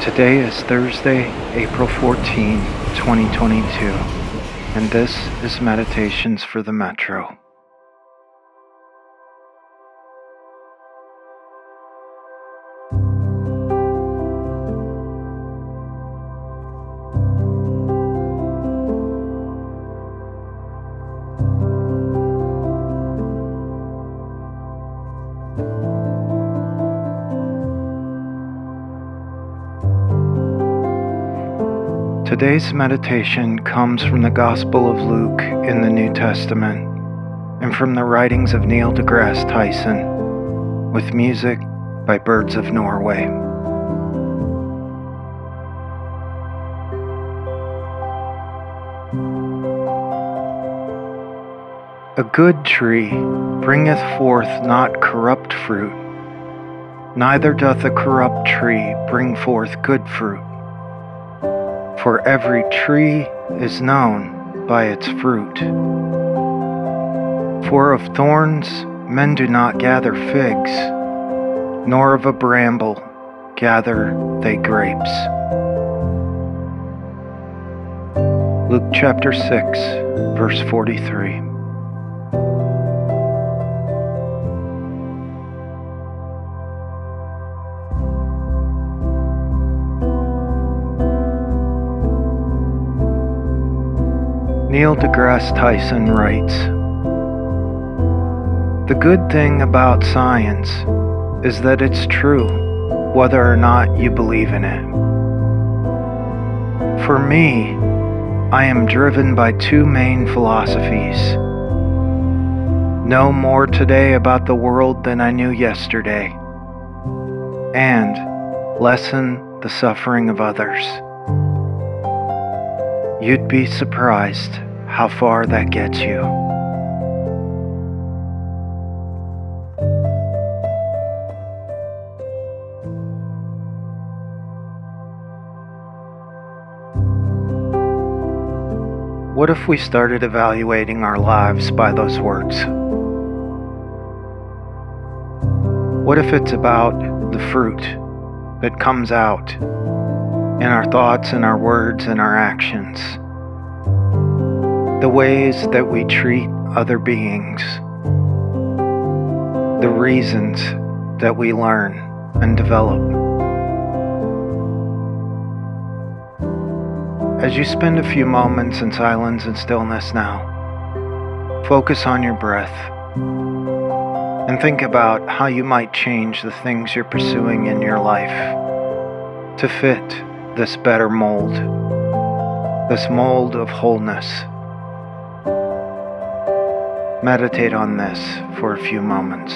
Today is Thursday, April 14, 2022, and this is Meditations for the Metro. Today's meditation comes from the Gospel of Luke in the New Testament and from the writings of Neil deGrasse Tyson, with music by Birds of Norway. A good tree bringeth forth not corrupt fruit, neither doth a corrupt tree bring forth good fruit. For every tree is known by its fruit. For of thorns men do not gather figs, nor of a bramble gather they grapes. Luke chapter 6, verse 43. Neil deGrasse Tyson writes The good thing about science is that it's true, whether or not you believe in it. For me, I am driven by two main philosophies. Know more today about the world than I knew yesterday, and lessen the suffering of others. You'd be surprised how far that gets you. What if we started evaluating our lives by those words? What if it's about the fruit that comes out in our thoughts and our words and our actions. The ways that we treat other beings. The reasons that we learn and develop. As you spend a few moments in silence and stillness now, focus on your breath and think about how you might change the things you're pursuing in your life to fit this better mold, this mold of wholeness. Meditate on this for a few moments.